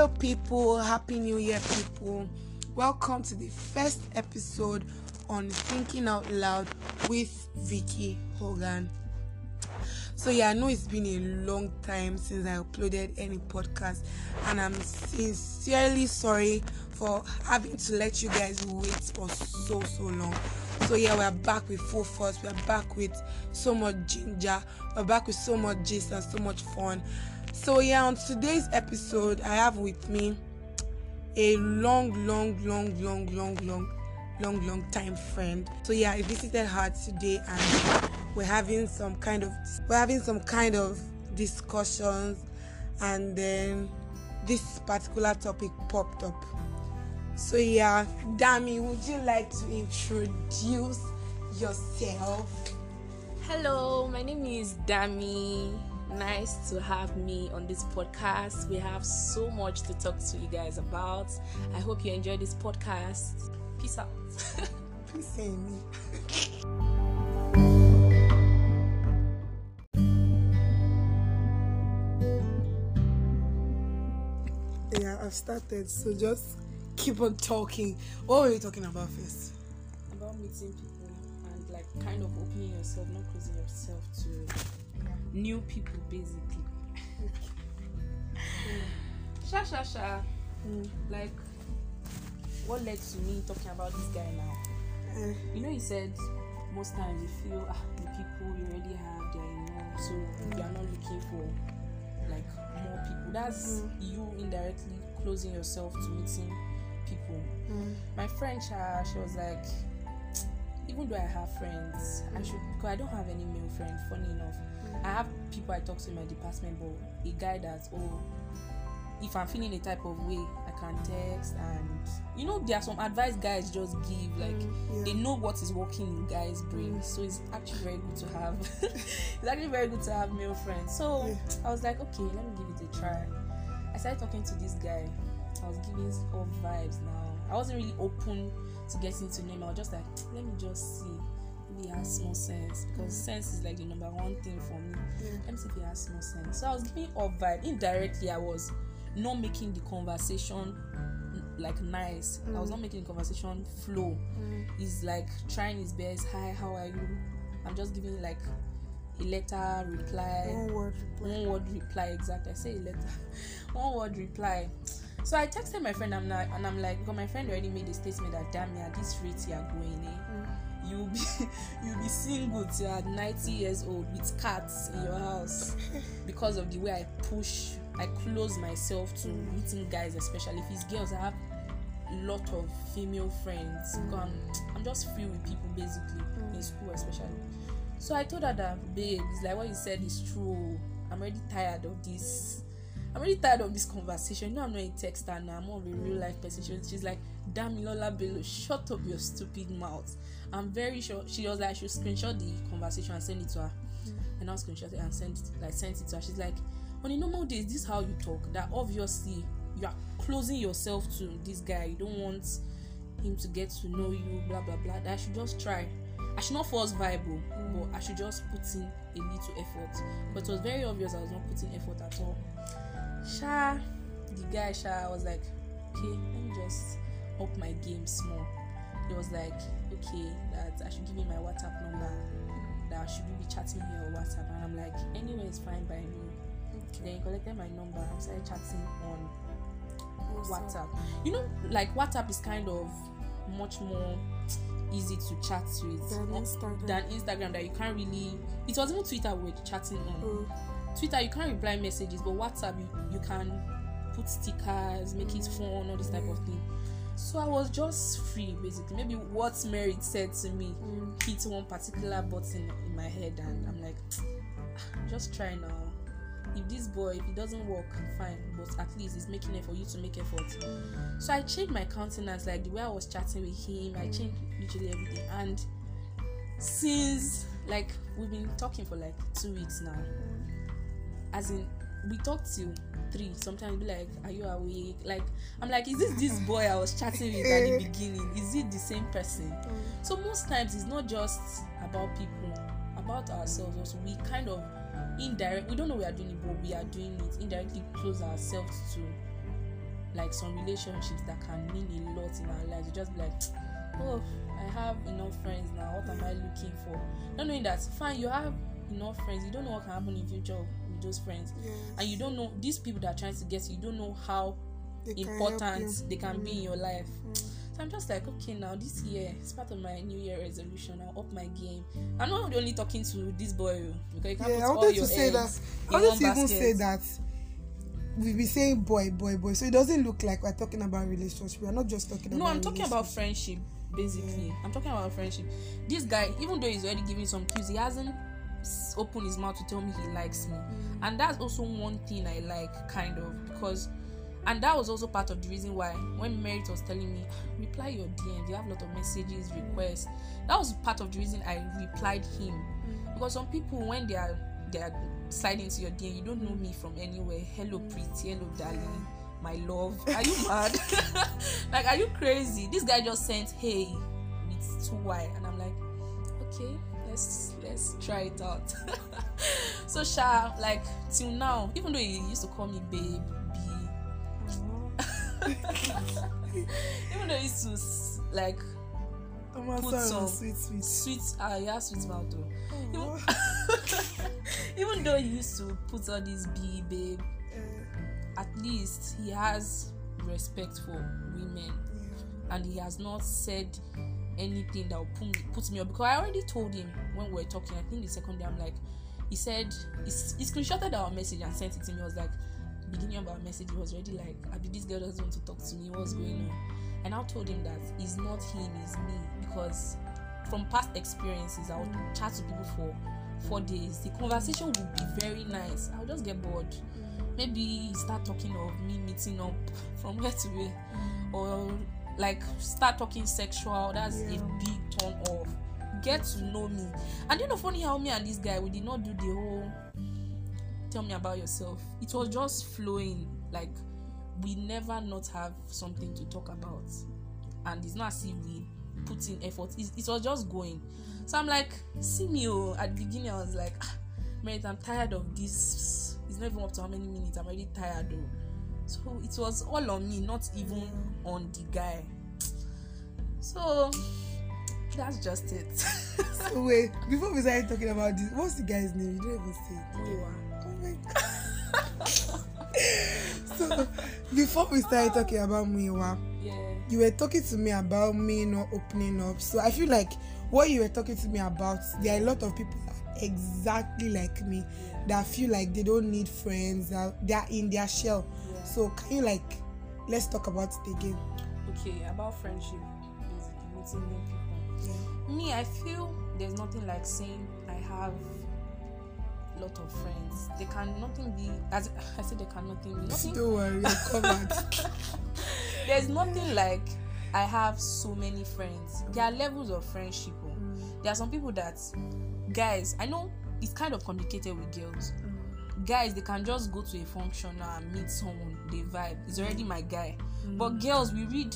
Hello, people. Happy New Year, people. Welcome to the first episode on Thinking Out Loud with Vicky Hogan. So, yeah, I know it's been a long time since I uploaded any podcast, and I'm sincerely sorry for having to let you guys wait for so, so long. So, yeah, we're back with full force. We're back with so much ginger. We're back with so much gist and so much fun. So, yeah, on today's episode, I have with me a long, long, long, long, long, long, long, long time friend. So, yeah, I visited her today and we're having some kind of we're having some kind of discussions and then this particular topic popped up so yeah dami would you like to introduce yourself Hello, my name is Dami. Nice to have me on this podcast. We have so much to talk to you guys about. I hope you enjoy this podcast. Peace out. please say me yeah i've started so just keep on talking what were you talking about first about meeting people and like kind of opening yourself, not closing yourself new people basically. Sha sha sha. Mm. Like what led to me talking about this guy now? Eh, You know, he said most times you feel ah, the people you already have, they're enough, so you are not looking for like more people. That's you indirectly closing yourself to meeting people. mm, My friend Sha, she was like, even though I have friends, I mm. should because I don't have any male friend. Funny enough, mm. I have people I talk to in my department, but a guy that's oh, if I'm feeling a type of way, I can text and you know there are some advice guys just give like mm, they know what is working in guys' brains, mm. so it's actually very good to have. it's actually very good to have male friends. So Yeah. I was like, okay, let me give it a try. I started talking to this guy. I was giving off vibes now. I wasn't really open to getting to know him. I was just like, let me just see if he has more sense because mm. sense is like the number one thing for me. Yeah. Let me see if he has more sense. So I was giving off vibe. Indirectly, I was not making the conversation mm, like nice. I was mm. not making the conversation flow Mm, he's like trying his best hi how are you i'm just giving like a letter reply one word one word reply exactly i say a letter one word reply so i texted my friend i'm not and i'm like because my friend already made a statement that damn me at this rate you are going eh? Mm. you'll be you'll be single till you're 90 years old with cats in your house. Because of the way i push i close myself to meeting guys especially if it's girls. I have a lot of female friends. Because I'm, I'm just free with people basically in school especially. So i told her that babe it's like what you said is true. I'm already tired of this i'm already tired of this conversation. You know i'm not a texter now i'm more of a real life person. She was, she's like damn lola bello shut up your stupid mouth. I'm very sure she was like she should screenshot the conversation and send it to her. And i'll screenshot it and send it like sent it to her. She's like on a normal days this is how you talk? That obviously you are closing yourself to this guy. You don't want him to get to know you blah blah blah. That i should just try. I should not force viable but i should just put in a little effort. But it was very obvious i was not putting effort at all sha the guy sha was like okay let me just up my game small he was like okay that i should give him my whatsapp number that should we be chatting here or whatsapp and i'm like anyway it's fine by me then he collected my number and started chatting on WhatsApp. You know, like WhatsApp is kind of much more easy to chat with Than Instagram. than Instagram that you can't really. It was even Twitter we were chatting on. Mm, Twitter you can't reply messages, but WhatsApp you, you can put stickers, make it fun, all this type of thing. So I was just free basically. Maybe what Merit said to me mm, hit one particular button in my head and I'm like, "Ah, just try now. If this boy, if it doesn't work, fine. But at least he's making it for you to make effort. So I changed my countenance, like the way I was chatting with him. I changed literally everything. And since like we've been talking for like two weeks now, as in we talk till three. Sometimes be like, "Are you awake?" Like I'm like, "Is this this boy I was chatting with at the beginning? Is it the same person?" mm, So most times it's not just about people, about ourselves also. We kind of indirect we don't know we are doing it, but we are doing it indirectly close ourselves to like some relationships that can mean a lot in our lives. You just be like, oh, I have enough friends now. What am I looking for? Not knowing that, fine, you have enough friends. You don't know what can happen in future those friends, Yes. and you don't know these people that are trying to get you. You don't know how They important you. they can be in your life. Mm. So I'm just like, okay, now this year, it's part of my New Year resolution. I'll up my game. I'm not only talking to this boy oh, because you can't Yeah, I put all your to say that. I wanted to even say that we be saying boy, boy, boy. So it doesn't look like we're talking about relationship. We're not just talking No, about. I'm talking about friendship, basically. I'm talking about friendship. This guy, even though he's already giving some cues, he hasn't opened his mouth to tell me he likes me. And that's also one thing I like, kind of, because. And that was also part of the reason why when Merit was telling me, ah, reply your DM, you have a lot of messages, requests. That was part of the reason I replied him. Because some people when they are they are sliding into your DM, you don't know me from anywhere. Hello pretty, hello darling, my love. Are you mad? like are you crazy? This guy just sent hey with two Y and I'm like, okay, let's let's try it out. so Sha, like till now, even though he used to call me babe, B, even though he used to like Thomas put some sweet, sweet. sweet ah yeah sweet mouth. Oh, even though he used to put all this B babe, uh, at least he has respect for women yeah. and he has not said anything that will put me, put me up because I already told him when we were talking. I think the second day I'm like, he said he, he screenshotted our message and sent it to me. I was like, beginning of our message, he was already like, Abi, this girl doesn't want to talk to me. What's going on? And I told him that it's not him, it's me because from past experiences, I would chat to people for four days. The conversation would be very nice. I'll just get bored. Maybe start talking of me meeting up from where to where, or like start talking sexual. That's Yeah. a big turn off. Get to know me. And you know, funny how me and this guy we did not do the whole tell me about yourself. It was just flowing. Like we never not have something to talk about, and it's not as if we put in effort. It, it was just going. So I'm like, see me. Oh, at the beginning I was like, ah, Merit, I'm tired of this. It's not even up to how many minutes. I'm already tired. Though. So it was all on me, not even on the guy. So that's just it. So wait, before we start talking about this, what's the guy's name? You don't even say it. Muyiwa. Oh my god. so before we started talking about Muyiwa, yeah. you were talking to me about me not opening up. So I feel like what you were talking to me about, there are a lot of people exactly like me that feel like they don't need friends, that they are in their shell. Yeah. So can you like let's talk about it again? Okay, about friendship, basically meeting new people. Yeah. Me, I feel there's nothing like saying I have a lot of friends. They can nothing be as I said. they can nothing be nothing. Don't worry, covered. There's nothing like I have so many friends. There are levels of friendship. oh. Mm. There are some people that guys. I know it's kind of complicated with girls. Guys, they can just go to a function now and meet someone. They vibe. It's already my guy. But girls, we read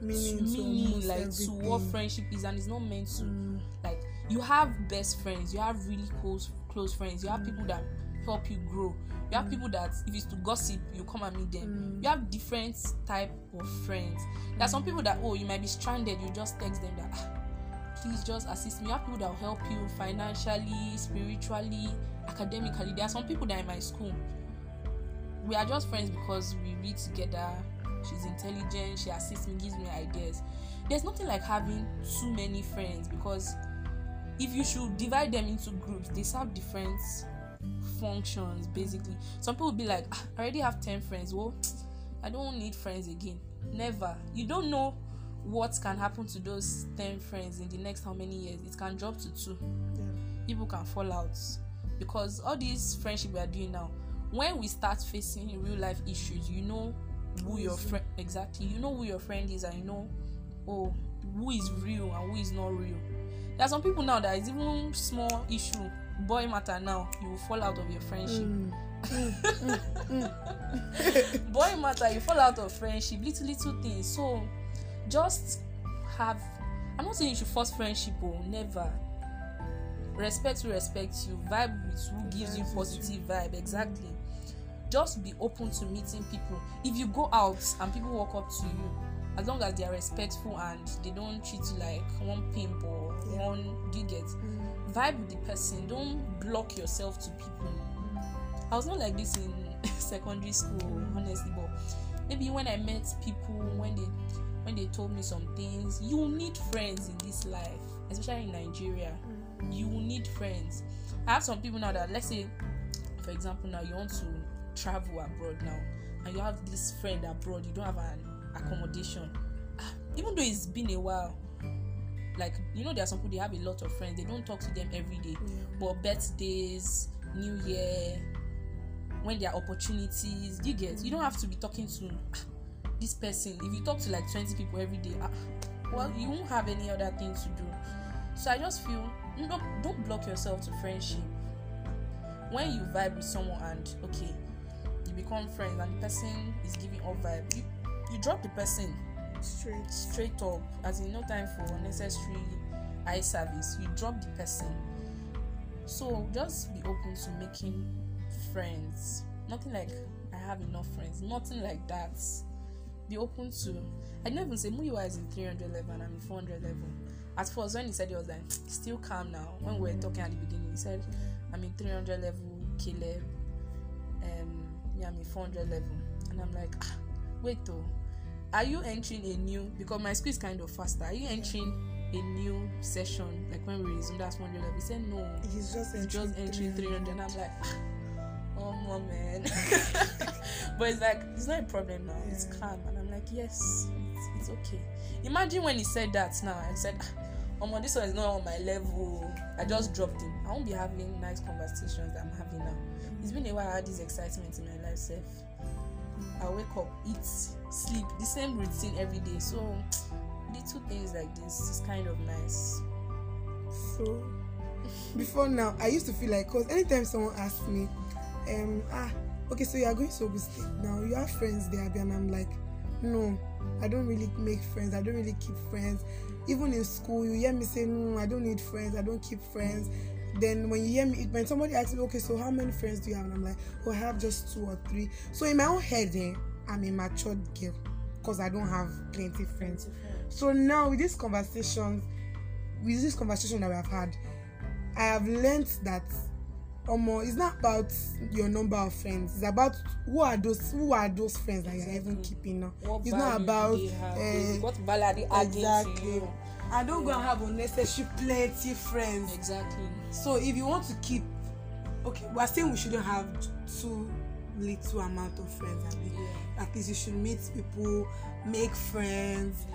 Meaning meaning almost like to what friendship is and it's not meant to Mm. like you have best friends you have really close close friends you have people that help you grow you have people that if it's to gossip you come and meet them you have different type of friends there are some people that oh you might be stranded you just text them that ah, please just assist me you have people that will help you financially spiritually academically there are some people that in my school. We are just friends because we read together. She's intelligent. She assists me gives me ideas. There's nothing like having too many friends because if you should divide them into groups they serve different functions basically. Some people will be like "Ah, i already have 10 friends. Well i don't need friends again. Never. You don't know what can happen to those 10 friends in the next how many years. It can drop to two. Yeah. people can fall out because all these friendship we are doing now when we start facing real life issues you know who your friend exactly you know who your friend is and you know oh who is real and who is not real. There are some people now that is even small issue boy matter now you will fall out of your friendship. Mm. boy matter you fall out of friendship little little things. So just have i'm not saying you should force friendship oh never respect who respects you vibe with who gives you positive vibe exactly. Just be open to meeting people. If you go out and people walk up to you as long as they are respectful and they don't treat you like one pimp or Yeah. one do you get Mm. vibe with the person. Don't block yourself to people. I was not like this in secondary school honestly but maybe when i met people when they when they told me some things you need friends in this life especially in nigeria you need friends. I have some people now that let's say for example now you want to travel abroad now and you have this friend abroad you don't have an accommodation. Ah, even though it's been a while like you know there are some people they have a lot of friends they don't talk to them every day. Yeah. but birthdays new year when there are opportunities you get you don't have to be talking to ah, this person. If you talk to like 20 people every day ah, well you won't have any other thing to do. So i just feel no, don't block yourself to friendship. When you vibe with someone and okay you become friends and the person is giving off vibe you you drop the person Straight. straight up as in no time for unnecessary eye service. You drop the person. So just be open to making friends. Nothing like i have enough friends. Nothing like that. Be open to i didn't even say muyiwa is in 300 level and i'm in 400 level at first when he said he was like still calm now when we were talking at the beginning he said i'm in 300 level caleb um yeah i'm in 400 level. And i'm like ah, wait though. Are you entering a new because my school is kind of faster are you entering a new session like when we resume that's 100 level? He said no. He's just entering, just entering 300 and i'm like oh my man. But it's like it's not a problem now. It's calm. And i'm like yes it's, it's okay. Imagine when he said that now. I said oh my this one is not on my level i just dropped him i won't be having nice conversations that i'm having now. It's been a while i had this excitement in my life self i wake up eat sleep the same routine every day. So little things like this is kind of nice. So before now, I used to feel like cause anytime someone asks me, um, ah, okay, so you are going to Ogun State now, you have friends there, Abi?" and I'm like, no, I don't really make friends, I don't really keep friends. Even in school, you hear me say, no, I don't need friends, I don't keep friends. Then when you hear me, when somebody asks me, okay, so how many friends do you have? And I'm like, oh, I have just two or three. So in my own head, eh, I'm a matured girl because I don't have plenty friends. So now with this conversation, with this conversation that we have had, I have learned that Omo, it's not about your number of friends. It's about who are those who are those friends that you're even Exactly. keeping now. What It's not about, what value are they adding to Exactly. you? I don't go and have unnecessary plenty friends. Exactly. So if you want to keep, okay, we're saying we shouldn't have too little amount of friends. I mean, Yeah. at least you should meet people, make friends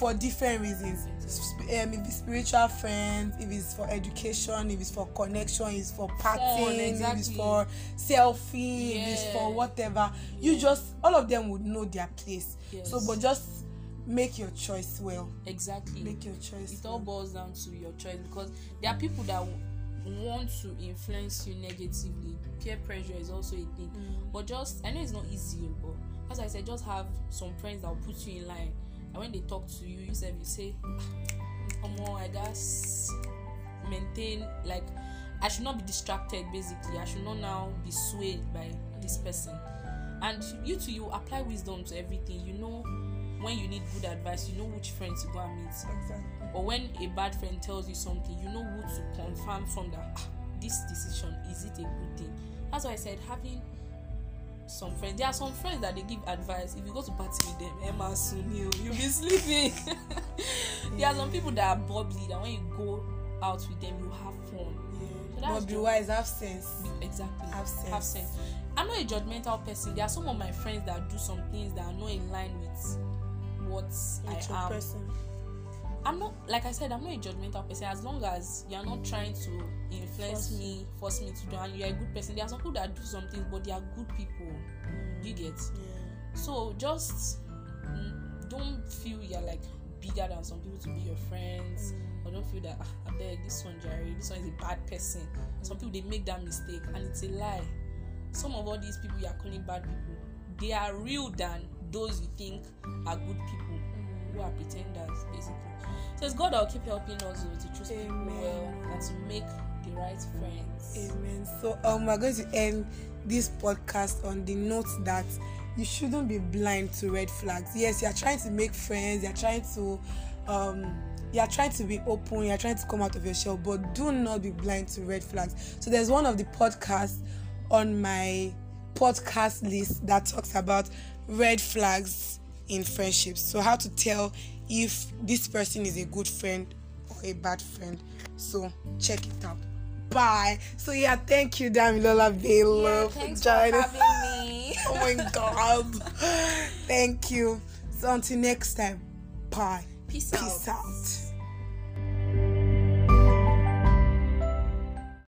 for different reasons. Um, if it's spiritual friends, if it's for education, if it's for connection, if it's for partying, if it's exactly. for selfie, if it's for Yeah. whatever. You just all of them would know their place. So, Yes. but just make your choice well. Exactly. Make your choice. it all well. boils down to your choice because there are people that want to influence you negatively. Peer pressure is also a thing. Mm. But just I know it's not easy, but as I said, just have some friends that will put you in line. And when they talk to you, you say you say, Omo, I guess maintain like I should not be distracted basically. I should not now be swayed by this person. And you too, you apply wisdom to everything. You know when you need good advice, you know which friends to go and meet. Exactly. Or when a bad friend tells you something, you know who to confirm from that ah, this decision is it a good thing. That's why I said having some friends. There are some friends that they give advice. If you go to party with them, Emma Sunil, you'll be sleeping. there are some people that are bubbly that when you go out with them, you have fun. So that's But be wise, have sense. Exactly Have sense. have sense i'm not a judgmental person there are some of my friends that do some things that are not in line with what With i am person. I'm not like i said i'm not a judgmental person. As long as you're not trying to influence Force. me force me to do and you're a good person. There are some people that do some things but they are good people. You get? Yeah. so just mm, don't feel you're like bigger than some people to be your friends. Or don't feel that ah, I beg this one Jerry this one is a bad person. Some people they make that mistake and it's a lie. Some of all these people you are calling bad people they are real than those you think are good people who are pretenders basically so it's God that will keep helping us to choose people well and to make the right friends Amen. So um, we're going to end this podcast on the note that you shouldn't be blind to red flags. Yes, you're trying to make friends, you're trying to um you're trying to be open, you're trying to come out of your shell, but do not be blind to red flags. So there's one of the podcasts on my podcast list that talks about red flags in friendships. So how to tell if this person is a good friend or a bad friend. So check it out. Bye. So yeah, thank you, Damilola Bello, Yeah, thanks for joining. having me. oh my god. thank you. So until next time. Bye. Peace, Peace out. out.